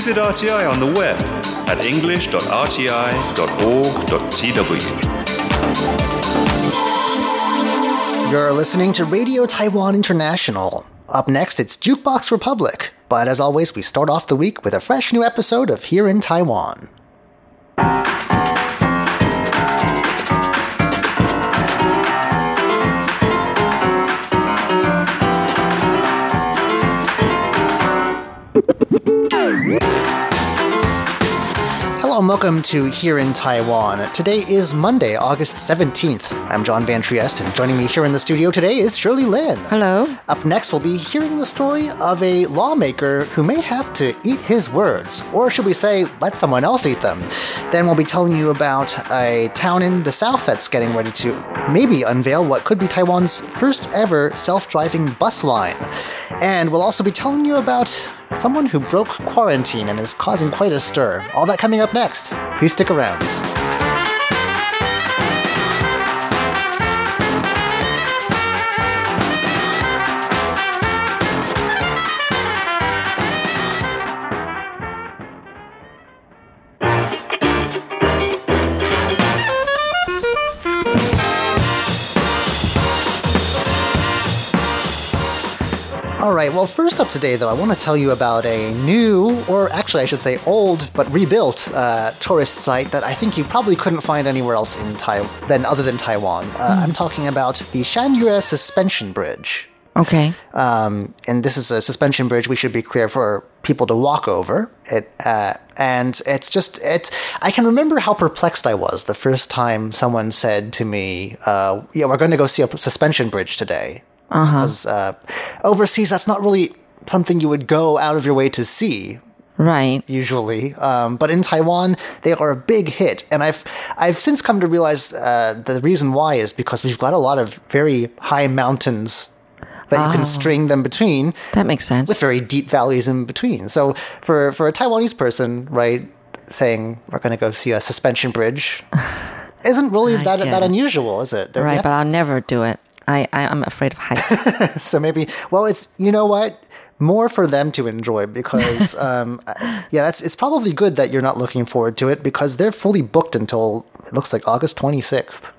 Visit RTI on the web at english.rti.org.tw. You're listening to Radio Taiwan International. Up next, it's Jukebox Republic. But as always, we start off the week with a fresh new episode of Here in Taiwan. And welcome to Here in Taiwan. Today is Monday, August 17th. I'm John Van Trieste, and joining me here in the studio today is Shirley Lin. Hello. Up next, we'll be hearing the story of a lawmaker who may have to eat his words, or should we say, let someone else eat them. Then we'll be telling you about a town in the south that's getting ready to maybe unveil what could be Taiwan's first ever self driving bus line. And we'll also be telling you about someone who broke quarantine and is causing quite a stir. All that coming up next. Please stick around. Right, well, first up today, though, I want to tell you about a new, or actually, I should say old, but rebuilt uh, tourist site that I think you probably couldn't find anywhere else in Taiwan, than other than Taiwan. Uh, I'm talking about the Shanyue Suspension Bridge. Okay. Um, and this is a suspension bridge. We should be clear for people to walk over. It uh, and it's just it's. I can remember how perplexed I was the first time someone said to me, uh, "Yeah, we're going to go see a suspension bridge today." Because uh, overseas, that's not really something you would go out of your way to see Right. usually. Um, but in Taiwan, they are a big hit, and I've I've since come to realize uh, the reason why is because we've got a lot of very high mountains that you can string them between That makes sense. with very deep valleys in between. So for for a Taiwanese person, right, saying we're going to go see a suspension bridge isn't really that that unusual, is it? There- right, have- but I'll never do it. I, I I'm afraid of heights. so maybe well it's you know what more for them to enjoy because um, yeah it's it's probably good that you're not looking forward to it because they're fully booked until it looks like august 26th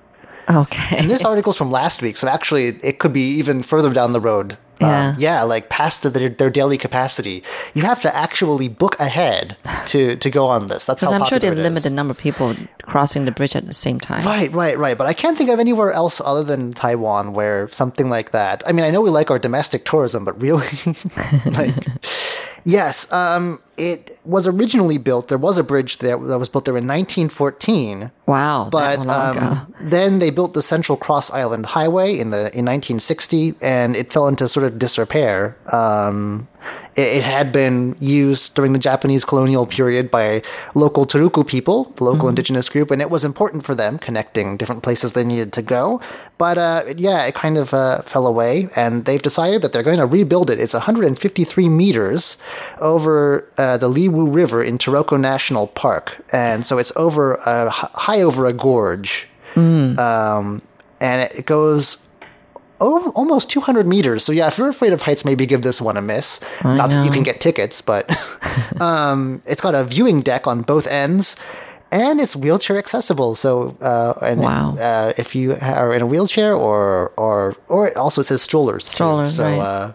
okay. and this article's from last week so actually it could be even further down the road Yeah. um, yeah like past the, their, their daily capacity you have to actually book ahead to to go on this that's Because how I'm sure they limit the number of people crossing the bridge at the same time. Right, right, right. But I can't think of anywhere else other than Taiwan where something like that. I mean, I know we like our domestic tourism, but really, like, yes. Um, it was originally built. There was a bridge there that was built there in 1914. Wow. But um, then they built the Central Cross Island Highway in the in 1960, and it fell into sort of disrepair. Um, it, it had been used during the Japanese colonial period by local Truku people, the local indigenous group, and it was important for them connecting different places they needed to go. But uh, yeah, it kind of uh, fell away, and they've decided that they're going to rebuild it. It's 153 meters over uh, the Liwu River in Taroko National Park, and so it's over uh, h- high over a gorge, um, and it, goes over almost 200 meters. So yeah, if you're afraid of heights, maybe give this one a miss. Not that you can get tickets, but um, it's got a viewing deck on both ends. And it's wheelchair accessible, so uh, and Wow. uh, if you are in a wheelchair or or or also it says strollers. too. Strollers, so right.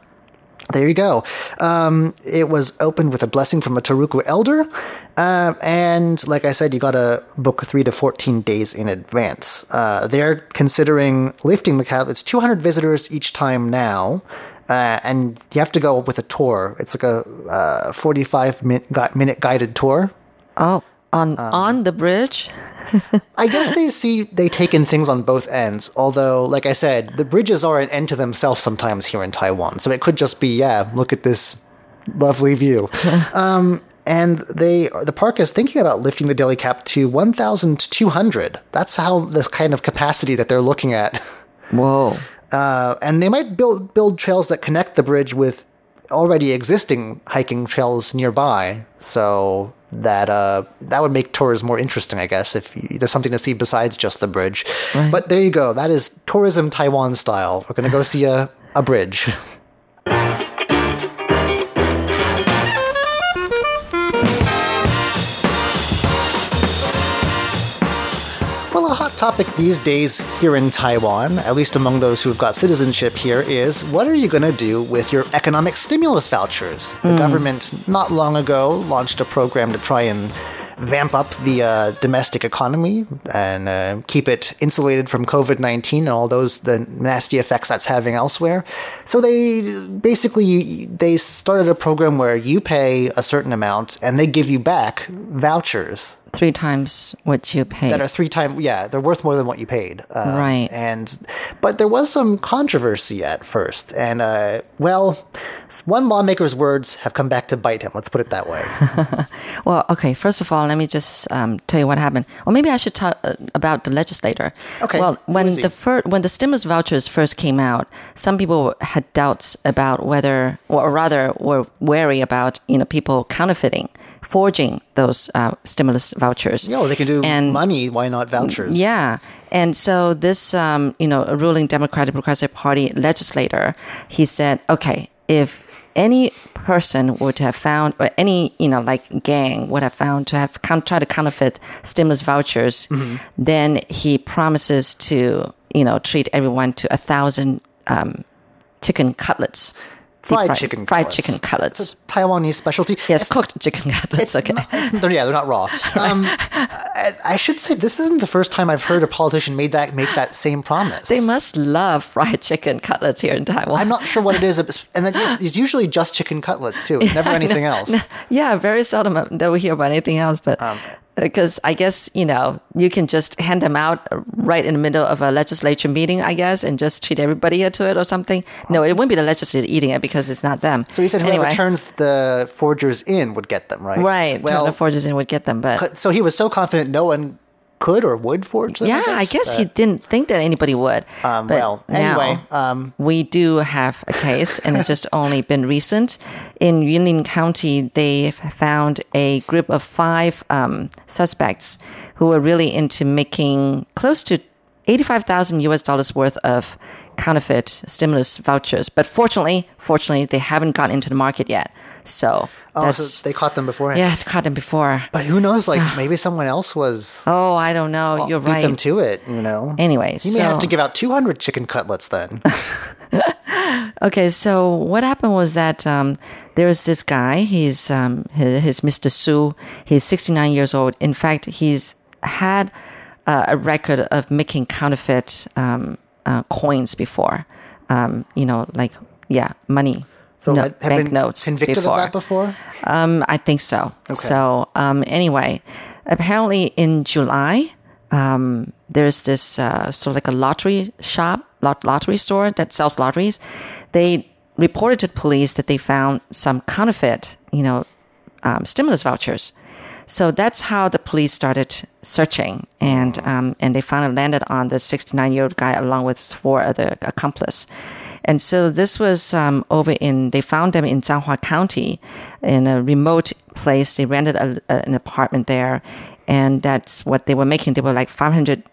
There you go. Um, it was opened with a blessing from a Truku elder. Uh, and like I said, you got to book three to 14 days in advance. Uh, they're considering lifting the cap. It's 200 visitors each time now. Uh, and you have to go with a tour. It's like a uh, 45 min- minute guided tour. oh, on um, on the bridge. I guess they see they take in things on both ends. Although, like I said, the bridges are an end to themselves sometimes here in Taiwan. So it could just be, yeah, look at this lovely view. um, and they, the park is thinking about lifting the daily cap to 1,200. That's how the kind of capacity that they're looking at. Whoa. Uh, and they might build build trails that connect the bridge with already existing hiking trails nearby. So that uh, that would make tours more interesting, I guess, if you, there's something to see besides just the bridge. Right. But there you go. That is tourism Taiwan style. We're gonna go see a a bridge. topic these days here in Taiwan, at least among those who've got citizenship here, is what are you going to do with your economic stimulus vouchers? The government not long ago launched a program to try and vamp up the uh, domestic economy and uh, keep it insulated from COVID nineteen and all those the nasty effects that's having elsewhere. So they basically they started a program where you pay a certain amount and they give you back vouchers Three times what you paid. that are three times yeah they're worth more than what you paid Um, Right. and but there was some controversy at first and uh, well one lawmaker's words have come back to bite him let's put it that way Well, okay. First of all, let me just um, tell you what happened. Or maybe I should talk uh, about the legislator. Okay, Well, when the fir- when the stimulus vouchers first came out, some people had doubts about whether, or rather, were wary about you know people counterfeiting, forging those uh, stimulus vouchers. yeah well, they can do And- money why not vouchers Yeah. And so this, um, you know, a ruling Democratic Progressive Party legislator, he said, okay, if any person would have found, or any, you know, like gang would have found to have count, tried to counterfeit stimulus vouchers, then he promises to, you know, treat everyone to a thousand um, chicken cutlets. Fried fried- chicken fried cutlets. chicken cutlets. It's Taiwanese specialty Yes, cooked chicken cutlets. It's okay. not- it's- they're- yeah, they're not raw. Um, I, I should say this isn't the first time I've heard a politician made that make that same promise. they must love fried chicken cutlets here in Taiwan. I'm not sure what it is, and then it's, it's usually just chicken cutlets too. It's never anything else. Yeah, very seldom that we hear about anything else, but Um, because I guess you know you can just hand them out uh, right in the middle of a legislature meeting, I guess, and just treat everybody to it or something. No, it wouldn't be the legislature eating it because it's not them. So he said whoever anyway, turns the forgers in would get them, right? right, Well, the forgers in would get them, but so he was so confident no one could or would forge them. yeah, I guess he didn't think that anybody would. Um, well, anyway, um, we do have a case, and it's just only been recent. In Yunlin County, they found a group of five um, suspects who were really into making close to 85,000 US dollars worth of counterfeit stimulus vouchers. But fortunately, fortunately, they haven't gotten into the market yet. So Oh, so they caught them beforehand. yeah, caught them before. But who knows? Like maybe someone else was Oh, I don't know. You're beat right. them to it. You know. Anyways, you may have to give out 200 chicken cutlets then. Okay, so what happened was that um, there's this guy. He's um, his, his Mr. Su. He's 69 years old. In fact, he's had uh, a record of making counterfeit um, uh, coins before. Um, you know, like yeah, money. So no, had- have been banknotes convicted before. of that before. Um, I think so. So um, anyway, apparently in July, um, there's this uh, sort of like a lottery shop, lot- lottery store that sells lotteries. They reported to the police that they found some counterfeit, you know, um, stimulus vouchers. So that's how the police started searching, and um, and they finally landed on the 69 year old guy along with four other accomplices. And so this was um, over in, they found them in Changhua County in a remote place. They rented a, a- an apartment there. And that's what they were making. They were like 500.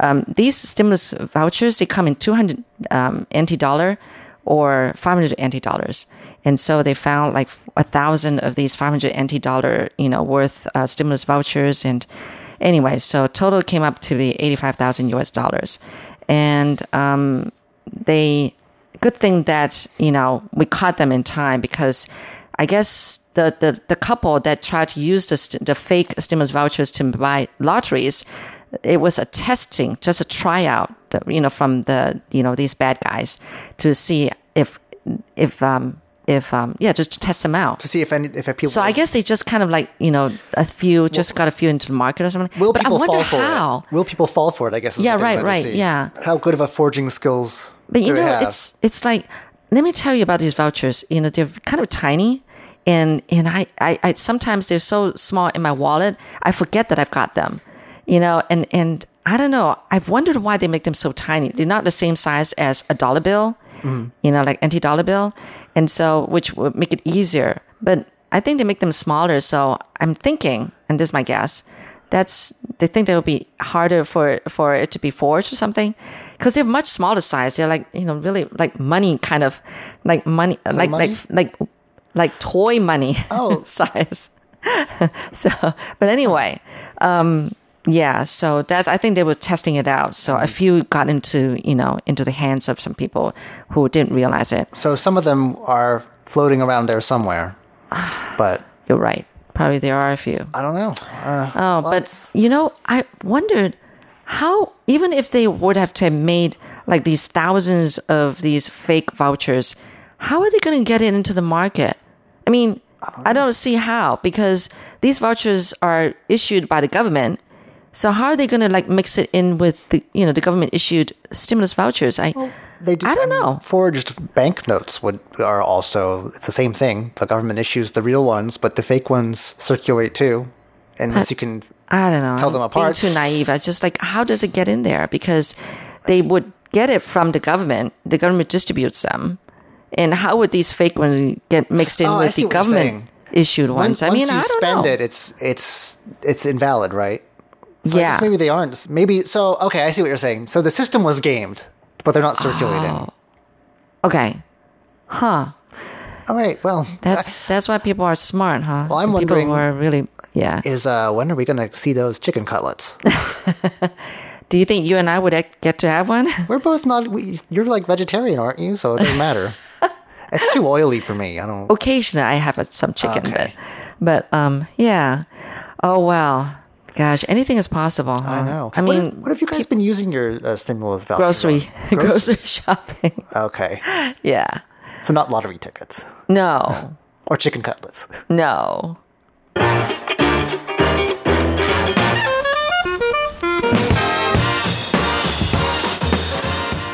Um, these stimulus vouchers, they come in 200 um, NT dollar or 500 NT dollars. And so they found like a thousand of these 500 NT dollar, you know, worth uh, stimulus vouchers. And anyway, so total came up to be 85,000 US dollars. And um, they good thing that you know we caught them in time because I guess the the, the couple that tried to use the the fake stimulus vouchers to buy lotteries, it was a testing, just a tryout, you know, from the you know these bad guys to see if if um if um yeah just to test them out. to see if any if people. So I guess they just kind of like you know a few just got a few into the market or something. will but I people wonder fall for how. it? Will people fall for it? I guess. is Yeah, right, right, yeah. How good of a forging skills? But you know, have? it's it's like let me tell you about these vouchers. You know, they're kind of tiny, and and I, I I sometimes they're so small in my wallet, I forget that I've got them. You know, and and I don't know. I've wondered why they make them so tiny. They're not the same size as a dollar bill. You know, like NT dollar bill, and so which would make it easier. But I think they make them smaller. So I'm thinking, and this is my guess, that's they think that will be harder for for it to be forged or something because they're much smaller size they're like you know really like money kind of like money like money? like like like toy money Oh. size so but anyway um Yeah, so that's I think they were testing it out. So a few got into you know into the hands of some people who didn't realize it. So some of them are floating around there somewhere, but You're right. Probably there are a few. I don't know. Uh, Oh, well, but you know, I wondered how even if they would have to have made like these thousands of these fake vouchers, how are they going to get it into the market? I mean, I don't see how because these vouchers are issued by the government. So how are they going to like mix it in with the you know the government issued stimulus vouchers? I They do. I don't mean, know. Forged banknotes would are also it's the same thing. The government issues the real ones, but the fake ones circulate too, unless you can. I don't know. Tell them apart. Too naive. I just like how does it get in there? Because they would get it from the government. The government distributes them, and how would these fake ones get mixed in Oh, with the government issued ones? I once mean, you I don't spend know. it, it's it's it's invalid, right? So I Yeah. guess maybe they aren't. Maybe so. Okay, I see what you're saying. So the system was gamed, but they're not circulating. Oh. Okay, huh? All right. Well, That's that's why people are smart, huh? Well, I'm people wondering- who are really yeah. is uh, when are we going to see those chicken cutlets? Do you think you and I would get to have one? We're both not. We, you're like vegetarian, aren't you? So it doesn't matter. it's too oily for me. I don't. Occasionally, I have a, some chicken, Okay. but but um yeah. Oh well, gosh, anything is possible. Huh? I know. I mean, have- what have you guys been using your uh, stimulus vouchers? grocery grocery shopping. Okay, Yeah. so not lottery tickets No. or chicken cutlets. No.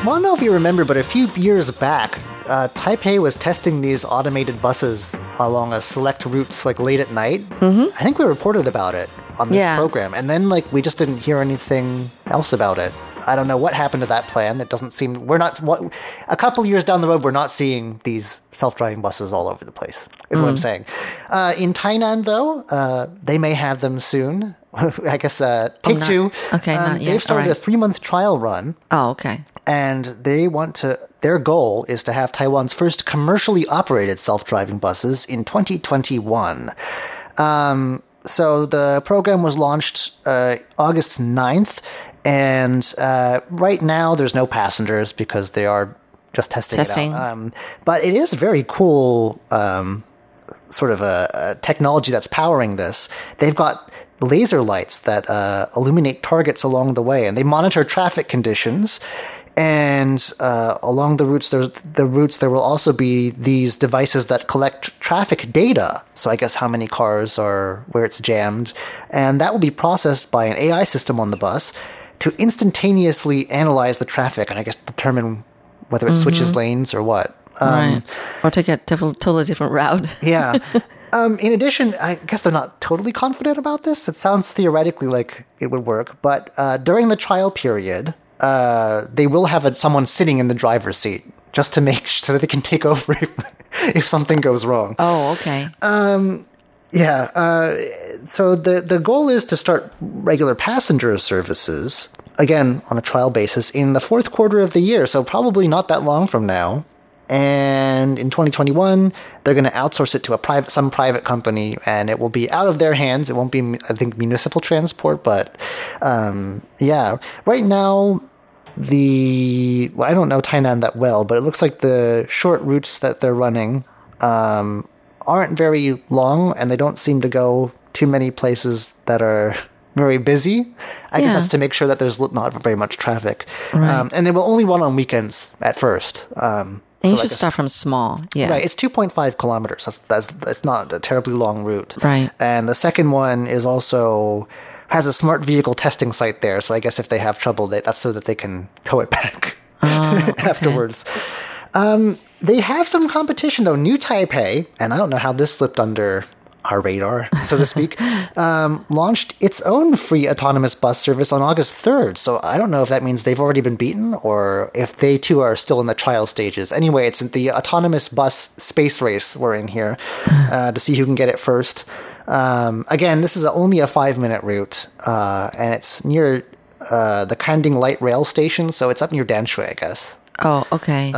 Well, I don't know if you remember, but a few years back, uh, Taipei was testing these automated buses along a select routes, like late at night. Mm-hmm. I think we reported about it on this Yeah. program, and then like we just didn't hear anything else about it. I don't know what happened to that plan. It doesn't seem we're not. What, a couple years down the road, we're not seeing these self-driving buses all over the place. Is what I'm saying. Uh, in Tainan, though, uh, they may have them soon. I guess uh, Take not- Two. okay, um, not yet. They've started Alright. a three-month trial run Oh, okay. and they want to their goal is to have Taiwan's first commercially operated self-driving buses in 2021. Um, so the program was launched uh, August 9th, and uh, right now there's no passengers because they are just testing, Testing. it out. Um, but it is very cool um, sort of a, a technology that's powering this. They've got laser lights that uh, illuminate targets along the way, and they monitor traffic conditions. And uh, along the routes, there's the routes. There will also be these devices that collect traffic data. So I guess how many cars are where it's jammed, and that will be processed by an AI system on the bus to instantaneously analyze the traffic and I guess determine whether it switches lanes or what. Um, right. Or take a different, totally different route. yeah. Um, in addition, I guess they're not totally confident about this. It sounds theoretically like it would work, but uh, during the trial period, uh, they will have a, someone sitting in the driver's seat just to make so that they can take over if, if something goes wrong. Oh, okay. Um, Yeah. Uh, so the the goal is to start regular passenger services again on a trial basis in the fourth quarter of the year. So probably not that long from now. And in 2021, they're going to outsource it to a private, some private company, and it will be out of their hands. It won't be, I think, municipal transport, but um, yeah. Right now, the well, I don't know Tainan that well, but it looks like the short routes that they're running um, aren't very long, and they don't seem to go too many places that are very busy. I guess that's to make sure that there's not very much traffic, um, and they will only run on weekends at first. Um, And so you should start from small. Yeah. Right, it's 2.5 kilometers. That's that's that's not a terribly long route. Right. And the second one is also has a smart vehicle testing site there. So I guess if they have trouble, they, that's so that they can tow it back afterwards. Um, they have some competition though. New Taipei, and I don't know how this slipped under our radar, so to speak, um, launched its own free autonomous bus service on August 3rd. So I don't know if that means they've already been beaten or if they too are still in the trial stages. Anyway, it's the autonomous bus space race we're in here uh, to see who can get it first. Um, again, this is a, only a five minute route, uh, and it's near uh, the Kanding Light Rail Station, so it's up near Danshui, I guess. Oh, okay.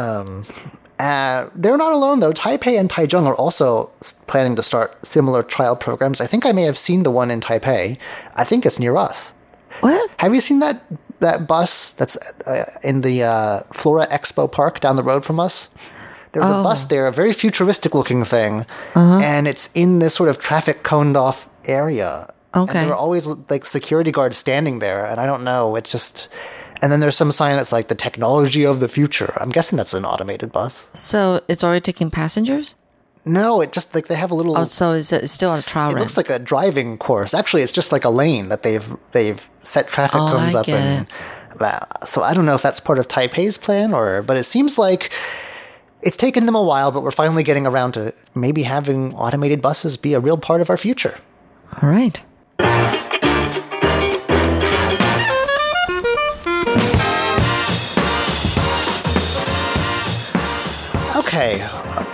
Uh, they're not alone though. Taipei and Taichung are also planning to start similar trial programs. I think I may have seen the one in Taipei. I think it's near us. What? Have you seen that that bus that's uh, in the uh, Flora Expo Park down the road from us? There's a bus there, a very futuristic looking thing, and it's in this sort of traffic coned off area. And Okay. there are always like security guards standing there, and I don't know. It's just. And then there's some sign that's like the technology of the future. I'm guessing that's an automated bus. So it's already taking passengers? No, it just like they have a little. Oh, so is it it's still on a trial It run? looks like a driving course. Actually, it's just like a lane that they've they've set traffic Oh, cones I up. Uh, So I don't know if that's part of Taipei's plan or, but it seems like it's taken them a while. But we're finally getting around to maybe having automated buses be a real part of our future. All right.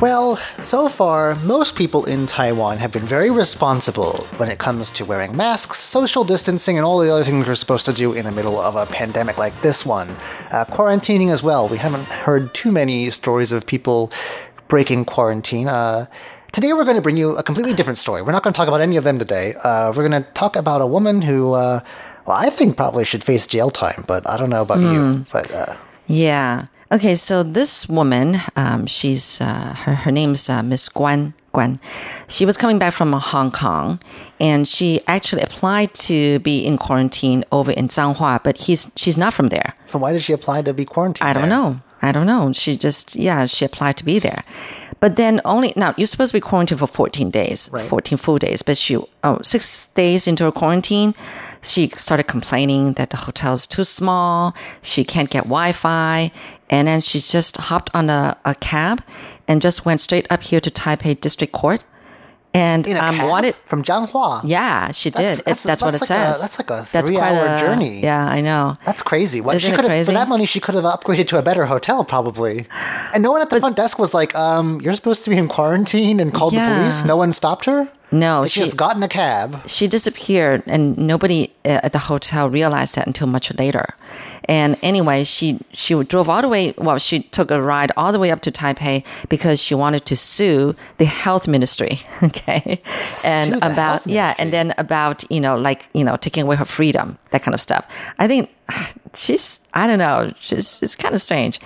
Well, so far, most people in Taiwan have been very responsible when it comes to wearing masks, social distancing, and all the other things we're supposed to do in the middle of a pandemic like this one. Uh, quarantining as well. We haven't heard too many stories of people breaking quarantine. Uh, today, we're going to bring you a completely different story. We're not going to talk about any of them today. Uh, we're going to talk about a woman who, uh, well, I think probably should face jail time, but I don't know about you. But uh, Yeah. Okay, so this woman, um, she's uh, her her name's uh, Miss Guan Guan. She was coming back from Hong Kong, and she actually applied to be in quarantine over in Changhua, but he's she's not from there. so why did she apply to be quarantined? I don't there? know. I don't know. She just, yeah, she applied to be there. But then only, now you're supposed to be quarantined for 14 days, Right. 14 full days. But she, oh, six days into her quarantine, she started complaining that the hotel's too small. She can't get Wi Fi. And then she just hopped on a, a cab and just went straight up here to Taipei District Court. And In a um, cab? wanted, from Changhua. yeah, she did. That's- it's, that's, what it like a- says. that's like a That's quite three-hour a- journey. Yeah, I know. That's crazy. What, Isn't she it could have, crazy? For that money, she could have upgraded to a better hotel, probably. And no one at the front desk was like, um, you're supposed to be in quarantine and called the Yeah. police. No one stopped her? No, she, she- just got in a cab. she disappeared and nobody uh, at the hotel realized that until much later. And anyway she she drove all the way well she took a ride all the way up to taipei because she wanted to sue the health ministry okay? And about yeah and then about you know like you know taking away her freedom that kind of stuff. I think she's i don't know she's it's kind of strange.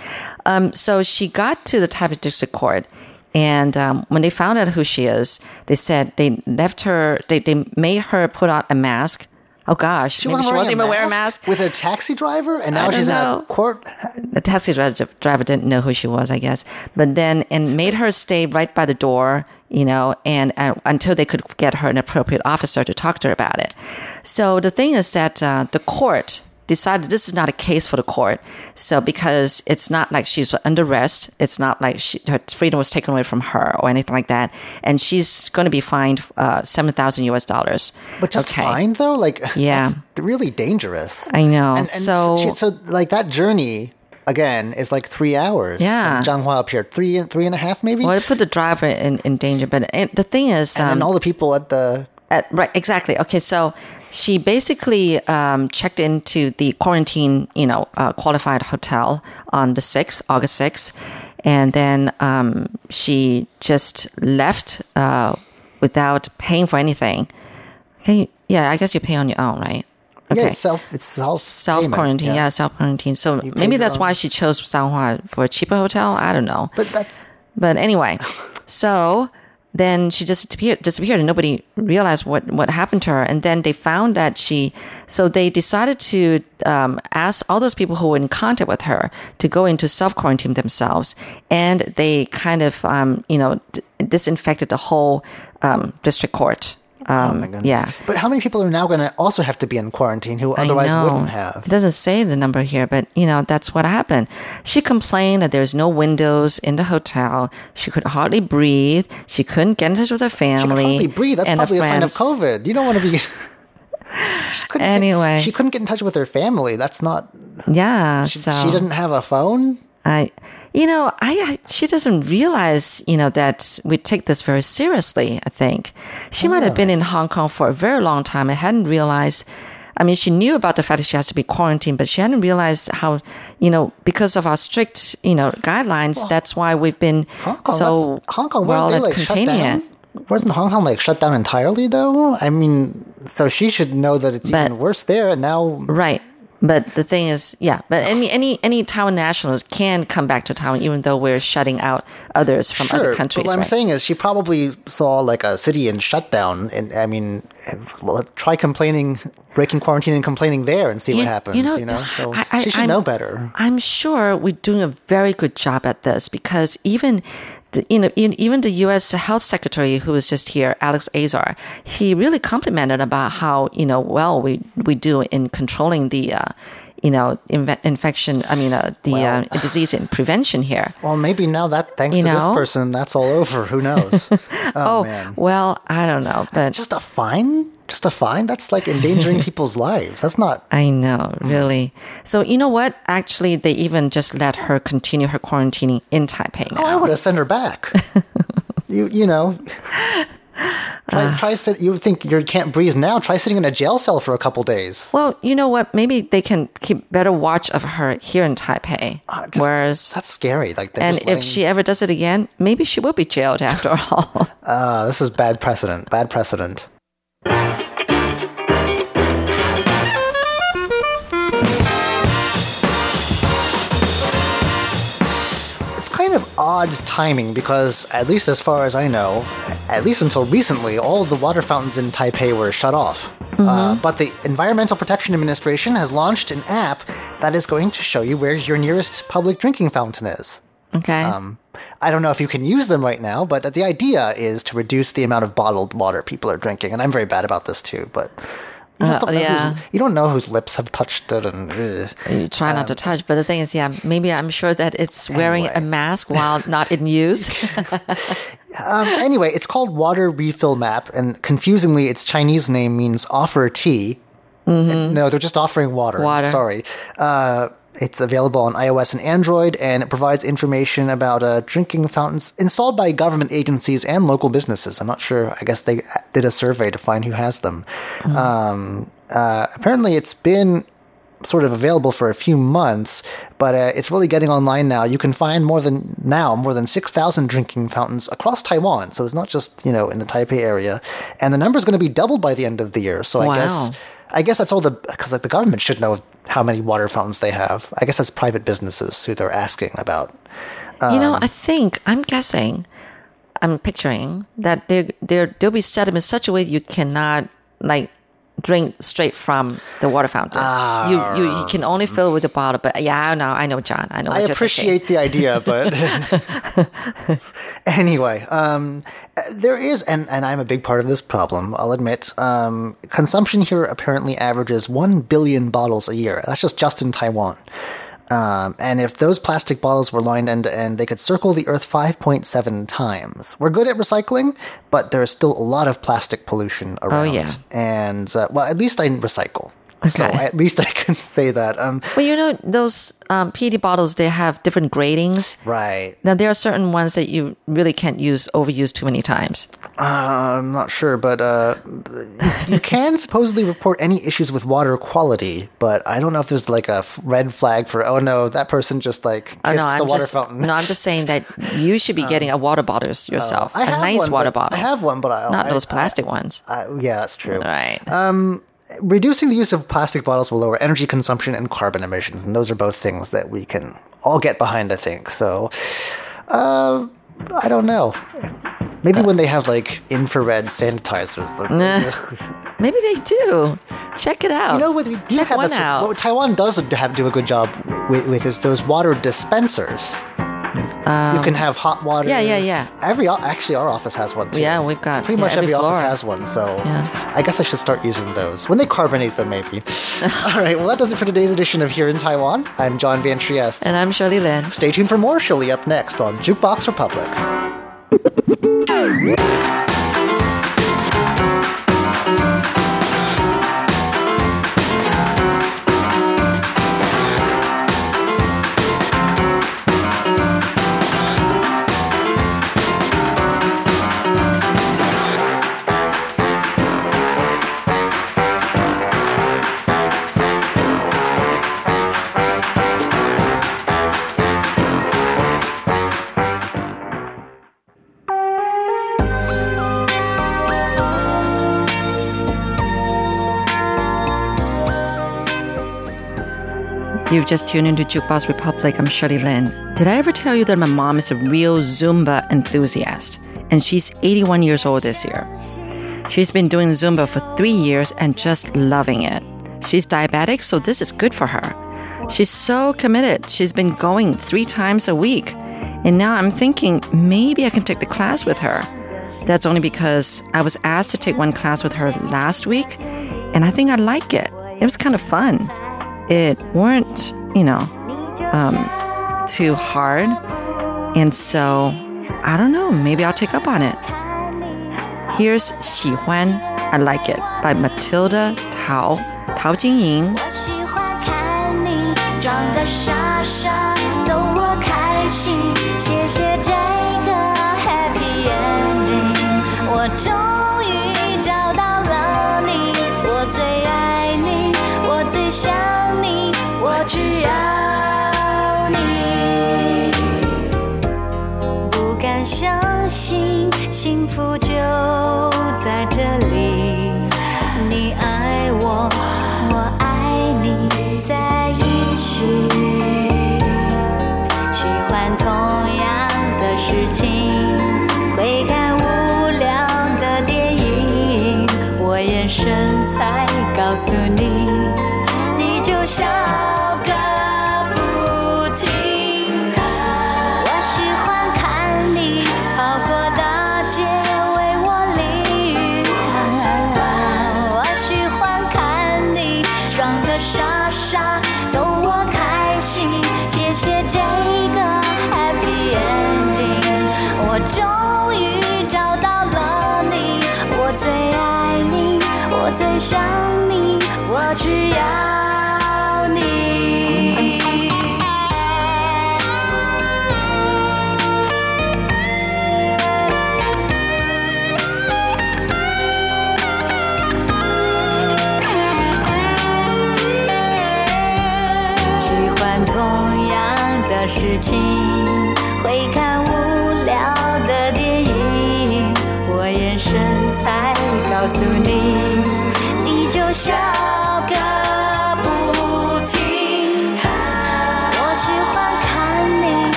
Um, so she got to the taipei district court and um, when they found out who she is, they said they left her, they, they made her put on a mask. Oh gosh, She wasn't, she wasn't a even wearing a mask. With a taxi driver? And now she's don't in a court. The taxi driver didn't know who she was, I guess. But then, and made her stay right by the door, you know, and uh, until they could get her an appropriate officer to talk to her about it. So the thing is that uh, the court decided this is not a case for the court. So because it's not like she's under arrest, it's not like she, her freedom was taken away from her or anything like that, and she's going to be fined uh, seven thousand U.S. dollars. But just Okay. fine, though? Like, Yeah. really dangerous. I know. And, and so she- so, like, that journey, again, is like three hours. Yeah. From Changhua up here. Three, three and a half, maybe? well, it put the driver in, in danger. But the thing is, and um, then all the people at the At, right, exactly. Okay, so she basically um, checked into the quarantine, you know, uh, qualified hotel on the 6th, August 6th. And then um, she just left uh, without paying for anything. Okay, yeah, I guess you pay on your own, right? Yeah, it's self. It's self. Self quarantine, yeah, self quarantine. So maybe that's own- why she chose Changhua for a cheaper hotel. I don't know. But that's But anyway, so then she just disappeared, disappeared and nobody realized what, what happened to her. And then they found that she, so they decided to um, ask all those people who were in contact with her to go into self quarantine themselves. And they kind of, um, you know, d- disinfected the whole um, district court. Um, oh my goodness. Yeah. But how many people are now going to also have to be in quarantine who otherwise wouldn't have? It doesn't say the number here, but you know, that's what happened. She complained that there's no windows in the hotel. She could hardly breathe. She couldn't get in touch with her She family. hardly breathe. That's probably a sign of. COVID. You don't want to be. She couldn't get- Anyway. she couldn't get in touch with her family. That's not. Yeah, She, so she didn't have a phone. I, you know, I, I she doesn't realize, you know, that we take this very seriously. I think she oh, might have been in Hong Kong for a very long time and hadn't realized. I mean, she knew about the fact that she has to be quarantined, but she hadn't realized how, you know, because of our strict, you know, guidelines. that's why we've been Hong Kong. so Hong Kong. well weren't they at like shut containing down? it. wasn't Hong Kong like shut down entirely though? I mean, so she should know that it's But- even worse there. And now, Right. But the thing is, yeah. But any any any Taiwan nationals can come back to Taiwan, even though we're shutting out others from sure. other countries. but what I'm saying is, she probably saw like a city in shutdown, and I mean, try complaining, breaking quarantine, and complaining there, and see what happens. you You know, know, so I- I- she should I'm- know better. I'm sure we're doing a very good job at this because even, know, in, even the U.S. Health Secretary who was just here, Alex Azar, he really complimented about how you know well we we do in controlling the. Uh, you know, inve- infection. I mean, uh, the Well- uh, disease and prevention here. Well, maybe now that thanks You to this person, that's all over. Who knows? oh, Oh, man. well, I don't know, but Just a fine? Just a fine? That's like endangering people's lives. That's not. I know, really. So you know what? Actually, they even just let her continue her quarantining in Taipei now. Oh, I would have sent her back. you you know. Try, try sit. You think you can't breathe now? Try sitting in a jail cell for a couple days. Well, you know what? Maybe they can keep better watch of her here in Taipei. Uh, just- Whereas, that's scary. Like, and just if she ever does it again, maybe she will be jailed after all. uh, this is bad precedent. Bad precedent. Odd timing because, at least as far as I know, at least until recently, all of the water fountains in Taipei were shut off. Uh, but the Environmental Protection Administration has launched an app that is going to show you where your nearest public drinking fountain is. okay. Um, I don't know if you can use them right now, but the idea is to reduce the amount of bottled water people are drinking. And I'm very bad about this too, but you, just Uh, don't know yeah. whose, you don't know whose lips have touched it. And ugh. you try not to touch, but the thing is, yeah, maybe I'm sure that it's wearing a mask while not in use. um, anyway, it's called Water Refill Map, and confusingly, its Chinese name means offer tea. And No, they're just offering water. Water. Sorry. Uh, it's available on iOS and Android, and it provides information about uh, drinking fountains installed by government agencies and local businesses. I'm not sure. I guess they did a survey to find who has them. Mm. Um, uh, apparently, it's been sort of available for a few months, but uh, it's really getting online now. You can find more than now more than six thousand drinking fountains across Taiwan. So it's not just you know in the Taipei area, and the number is going to be doubled by the end of the year. So I Wow. guess I guess that's all the because like the government should know how many water fountains they have. I guess that's private businesses who they're asking about. you know, Um, I think I'm guessing, I'm picturing that there there there'll be set up in such a way you cannot like drink straight from the water fountain. you, you you can only fill with a bottle. But yeah, I know, I know, John. I know. I appreciate the idea, but anyway, um, there is, and, and I'm a big part of this problem, I'll admit. Um, consumption here apparently averages 1 billion bottles a year. That's just just in Taiwan. Um, and if those plastic bottles were lined end to end, they could circle the Earth 5.7 times. We're good at recycling, but there is still a lot of plastic pollution around. Oh, yeah. And, uh, well, at least I recycle. So at least I can say that. Um, Well, you know those um, PET bottles they have different gradings. right. Now there are certain ones that you really can't use overuse too many times. Uh, I'm not sure, but uh, you can supposedly report any issues with water quality, but I don't know if there's like a f- red flag for oh no, that person just like kissed Oh, no, the I'm water just fountain. no, I'm just saying that you should be getting a water bottle yourself, I a nice one, water bottle. I have one, but I not I- those plastic ones. I, yeah, that's true. right. Reducing the use of plastic bottles will lower energy consumption and carbon emissions, and those are both things that we can all get behind. I think so. Uh, I don't know. Maybe when they have like infrared sanitizers. they're- Maybe they do. Check it out. You know what? We do Check have one out. What Taiwan does have do a good job with, with is those water dispensers. You can have hot water. Um, yeah, yeah, yeah. Every actually, our office has one too. Yeah, we've got- pretty yeah, much every every, office has one. So Yeah. I guess I should start using those when they carbonate them, maybe. All right. Well, that does it for today's edition of Here in Taiwan. I'm John Van Trieste. and I'm Shirley Lin. Stay tuned for more. Surely up next on Jukebox Republic. You've just tuned into Jukebox Republic. I'm Shirley Lin. Did I ever tell you that my mom is a real Zumba enthusiast? And she's 81 years old this year. She's been doing Zumba for three years and just loving it. She's diabetic, so this is good for her. She's so committed. She's been going three times a week. And now I'm thinking maybe I can take the class with her. That's only because I was asked to take one class with her last week, and I think I like it. It was kind of fun It weren't, you know, um, too hard. And so, I don't know, maybe I'll take up on it. Here's 喜欢, I like it, by Matilda Tao, Tao Jingying. 我喜欢看你装的傻傻， 才告诉你，你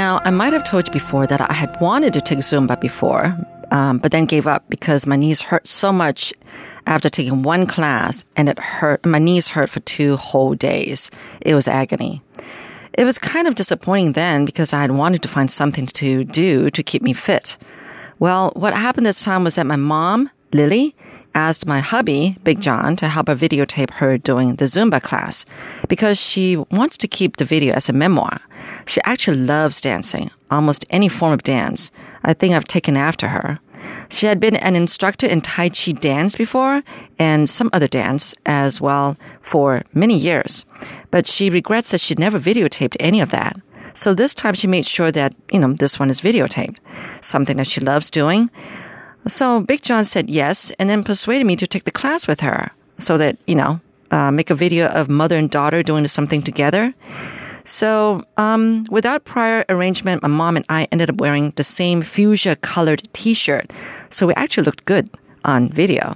Now, I might have told you before that I had wanted to take Zumba before, um, but then gave up because my knees hurt so much after taking one class, and it hurt. My knees hurt for two whole days. It was agony. It was kind of disappointing then because I had wanted to find something to do to keep me fit. Well, what happened this time was that my mom, Lily, asked my hubby, Big John, to help her videotape her doing the Zumba class because she wants to keep the video as a memoir. She actually loves dancing, almost any form of dance. I think I've taken after her. She had been an instructor in Tai Chi dance before and some other dance as well for many years. But she regrets that she never videotaped any of that. So this time she made sure that, you know, this one is videotaped, something that she loves doing. So Big John said yes and then persuaded me to take the class with her so that, you know, uh, make a video of mother and daughter doing something together. So, um, without prior arrangement, my mom and I ended up wearing the same fuchsia colored t shirt. So, we actually looked good on video.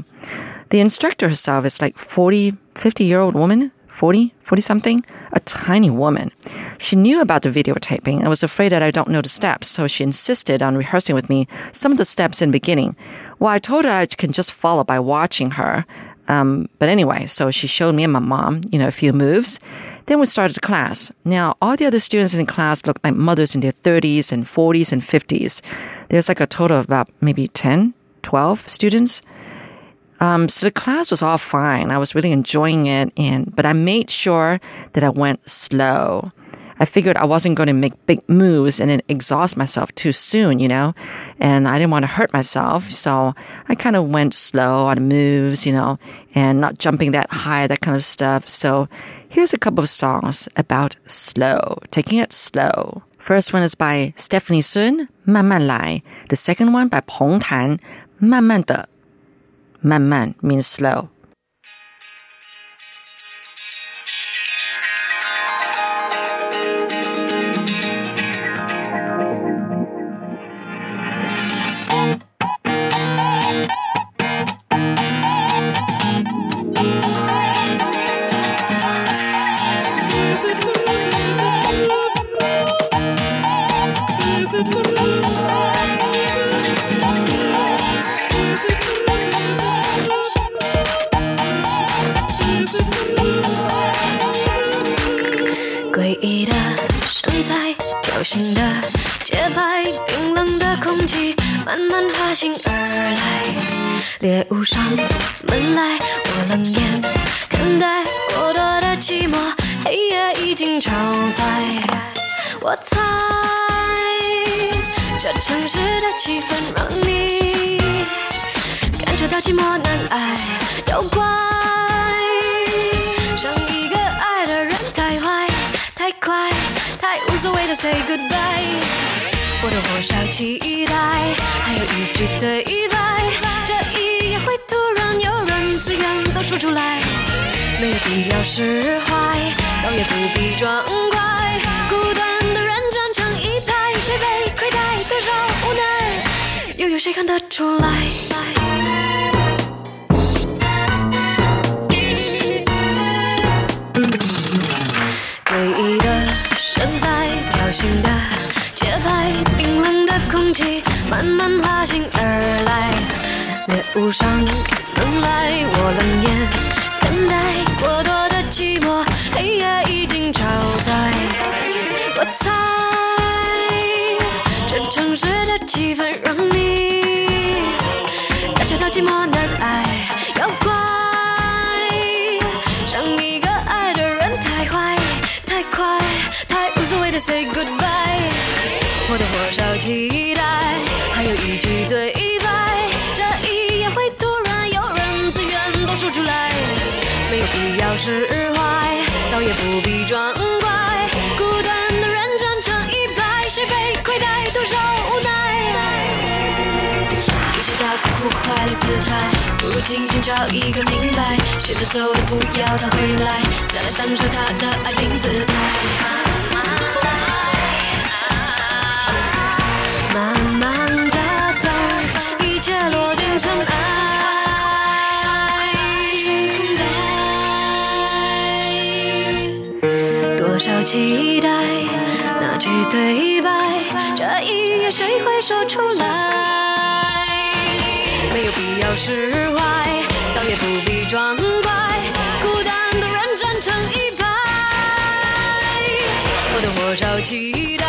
The instructor herself is like 40, 50 year old woman, 40, 40 something, a tiny woman. She knew about the videotaping and was afraid that I don't know the steps, so she insisted on rehearsing with me some of the steps in the beginning. Well, I told her I can just follow by watching her. Um, but anyway, so she showed me and my mom, you know, a few moves. Then we started the class. Now, all the other students in class looked like mothers in their 30s and 40s and 50s. There's like a total of about maybe 10, 12 students. Um, so the class was all fine. I was really enjoying it, and but I made sure that I went slow. I figured I wasn't going to make big moves and then exhaust myself too soon, you know, and I didn't want to hurt myself. So I kind of went slow on moves, you know, and not jumping that high, that kind of stuff. So here's a couple of songs about slow, taking it slow. First one is by Stephanie Sun, 慢慢来. The second one by Peng Tan, 慢慢的. 慢慢 means slow. 慢慢滑行而来。猎物上门来，我冷眼看待过多的寂寞，黑夜已经超载。我猜，这城市的气氛让你感觉到寂寞难挨，要怪上一个爱的人太坏。太快，太无所谓的 say goodbye，或多或少期待，还有一句对白，这一夜会突然有人自愿都说出来，没有必要释怀，倒也不必装乖，孤单的人站成一排，谁被亏待，多少无奈，又有谁看得出来？上门来，我冷眼看待过多的寂寞，黑夜已经超载。我猜，这城市的气氛让你感觉到寂寞难挨，要怪上一个爱的人太坏。太快，太无所谓的 say goodbye，我的火烧期待，还有一句对释怀，倒也不必装乖，孤单的人站成一排，谁被亏待，多少无奈。与其他苦苦坏了姿态，不如清醒找一个明白，选择走的不要他回来，再来享受他的爱并姿态。慢慢期待，那句对白，这一夜谁会说出来？没有必要释怀，倒也不必装乖，孤单的人站成一排。我的火烧期待，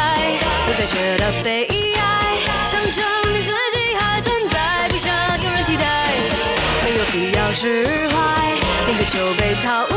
不再觉得悲哀，想证明自己还存在，不想有人替代。没有必要释怀，宁可就被淘汰，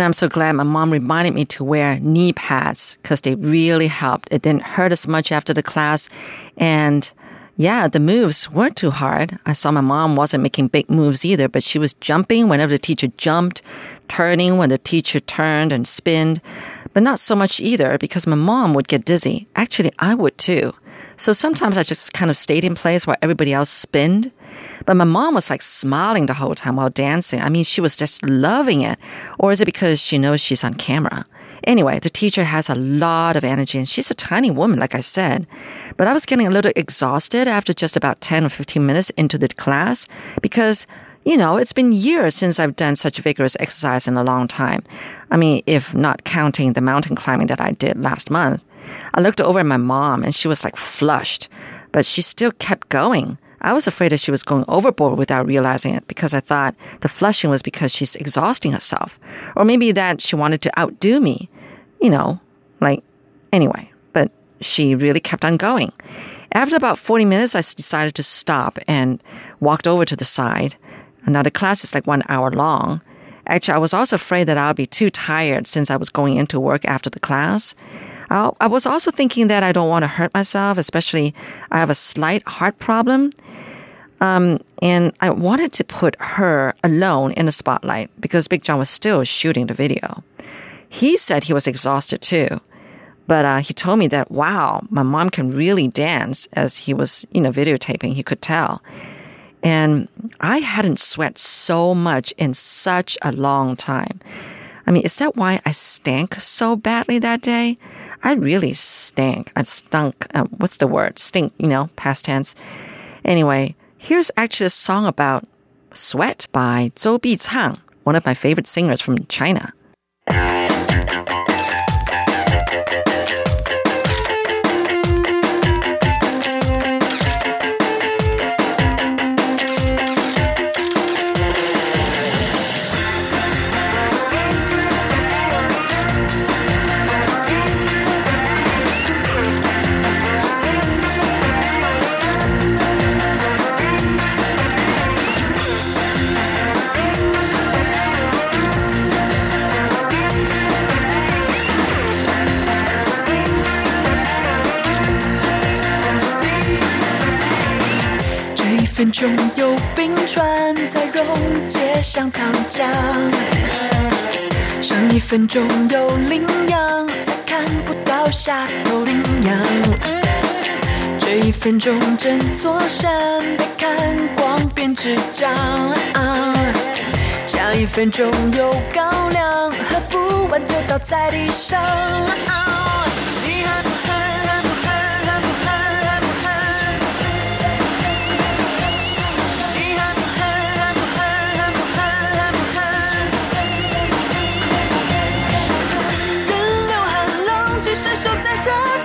know, I'm so glad my mom reminded me to wear knee pads because they really helped. It didn't hurt as much after the class. And yeah, the moves weren't too hard. I saw my mom wasn't making big moves either, but she was jumping whenever the teacher jumped, turning when the teacher turned and spinned, but not so much either because my mom would get dizzy. Actually, I would too. So sometimes I just kind of stayed in place while everybody else spinned. But my mom was like smiling the whole time while dancing. I mean, she was just loving it. Or is it because she knows she's on camera? Anyway, the teacher has a lot of energy and she's a tiny woman, like I said. But I was getting a little exhausted after just about 10 or 15 minutes into the class because you know, it's been years since I've done such vigorous exercise in a long time. I mean, if not counting the mountain climbing that I did last month. I looked over at my mom and she was like flushed, but she still kept going. I was afraid that she was going overboard without realizing it because I thought the flushing was because she's exhausting herself. Or maybe that she wanted to outdo me. You know, like, anyway, but she really kept on going. After about 40 minutes, I decided to stop and walked over to the side. Now the class is like one hour long. Actually, I was also afraid that I'll be too tired since I was going into work after the class. I was also thinking that I don't want to hurt myself, especially I have a slight heart problem. Um, and I wanted to put her alone in the spotlight because Big John was still shooting the video. He said he was exhausted too. But uh, he told me that, wow, my mom can really dance as he was, you know, videotaping. He could tell. And I hadn't sweat so much in such a long time. I mean, is that why I stank so badly that day? I really stank. I stunk. Uh, what's the word? Stink, you know, past tense. Anyway, here's actually a song about sweat by Zhou Bichang, one of my favorite singers from China. 中有冰川在溶解像糖浆，上一分钟有羚羊在看不到下头羚羊，这一分钟整座山被看光变纸张，下一分钟有高粱喝不完就倒在地上。这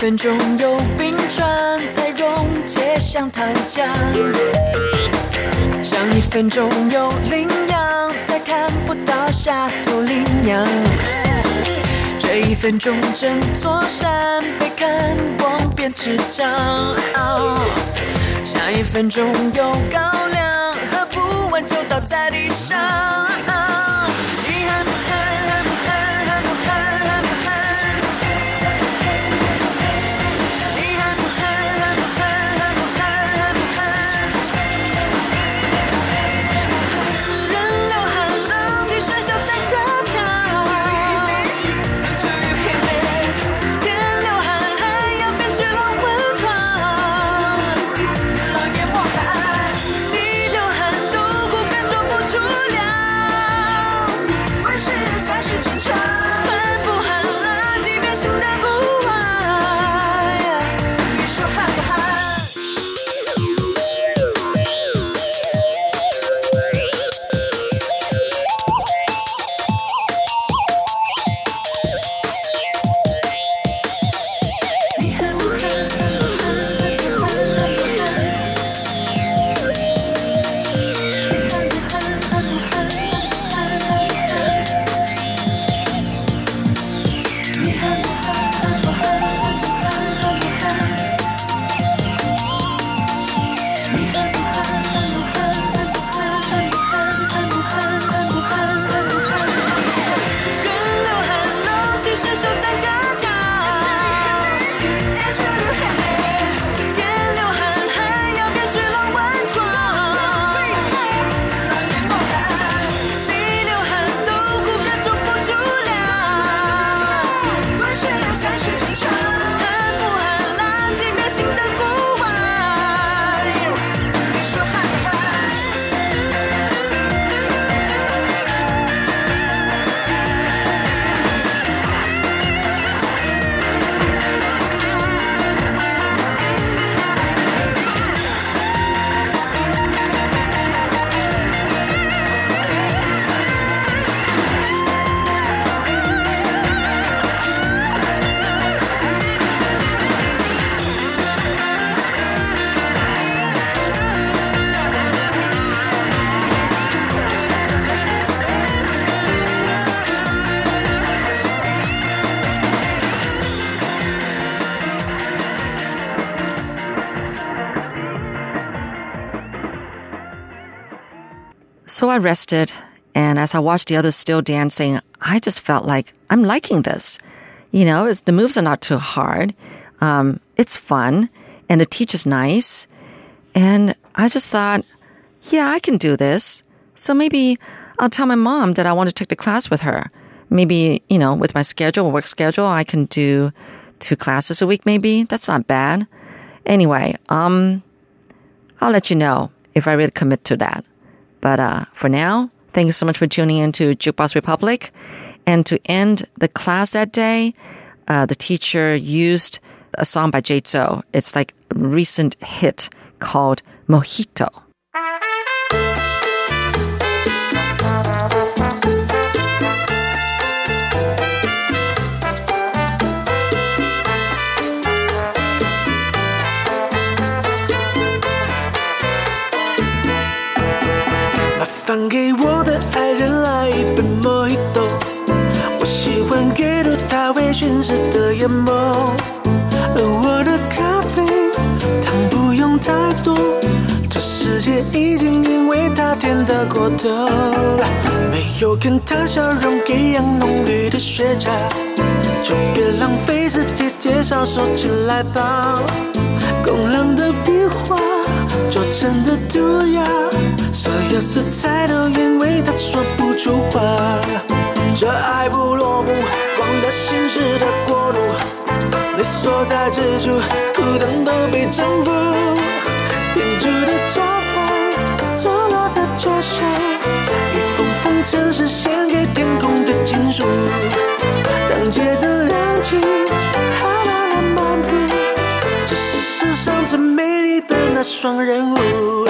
一分钟有冰川才溶解像糖浆，上一分钟有羚羊在看不到下头羚羊。这一分钟整座山被看光变纸张，下一分钟有高粱喝不完就倒在地上。？So I rested, and as I watched the others still dancing, I just felt like I'm liking this. You know, the moves are not too hard. Um, it's fun, and the teacher's nice. And I just thought, yeah, I can do this. So maybe I'll tell my mom that I want to take the class with her. Maybe, you know, with my schedule, work schedule, I can do two classes a week, maybe. That's not bad. Anyway, um, I'll let you know if I really commit to that. But uh, for now, thank you so much for tuning in to Jukebox Republic. And to end the class that day, uh, the teacher used a song by Jay. It's like a recent hit called Mojito. “麻烦给我的爱人来一杯 Mojito，我喜欢给入它微醺时的眼眸。而我的咖啡糖不用太多，这世界已经因为他甜得过头。没有跟他笑容一样浓郁的雪茄，就别浪费时间介绍，收起来吧。工郎的笔画做成的涂鸦，所有色彩都因为他说不出话。这爱不落幕，光的心事的国度，你所在之处，孤单都被征服。编织的招牌，坐落在桌上，一封封城市献给天空的情书。当街的亮起，还慢慢漫步。这是世上最美丽的那双人舞。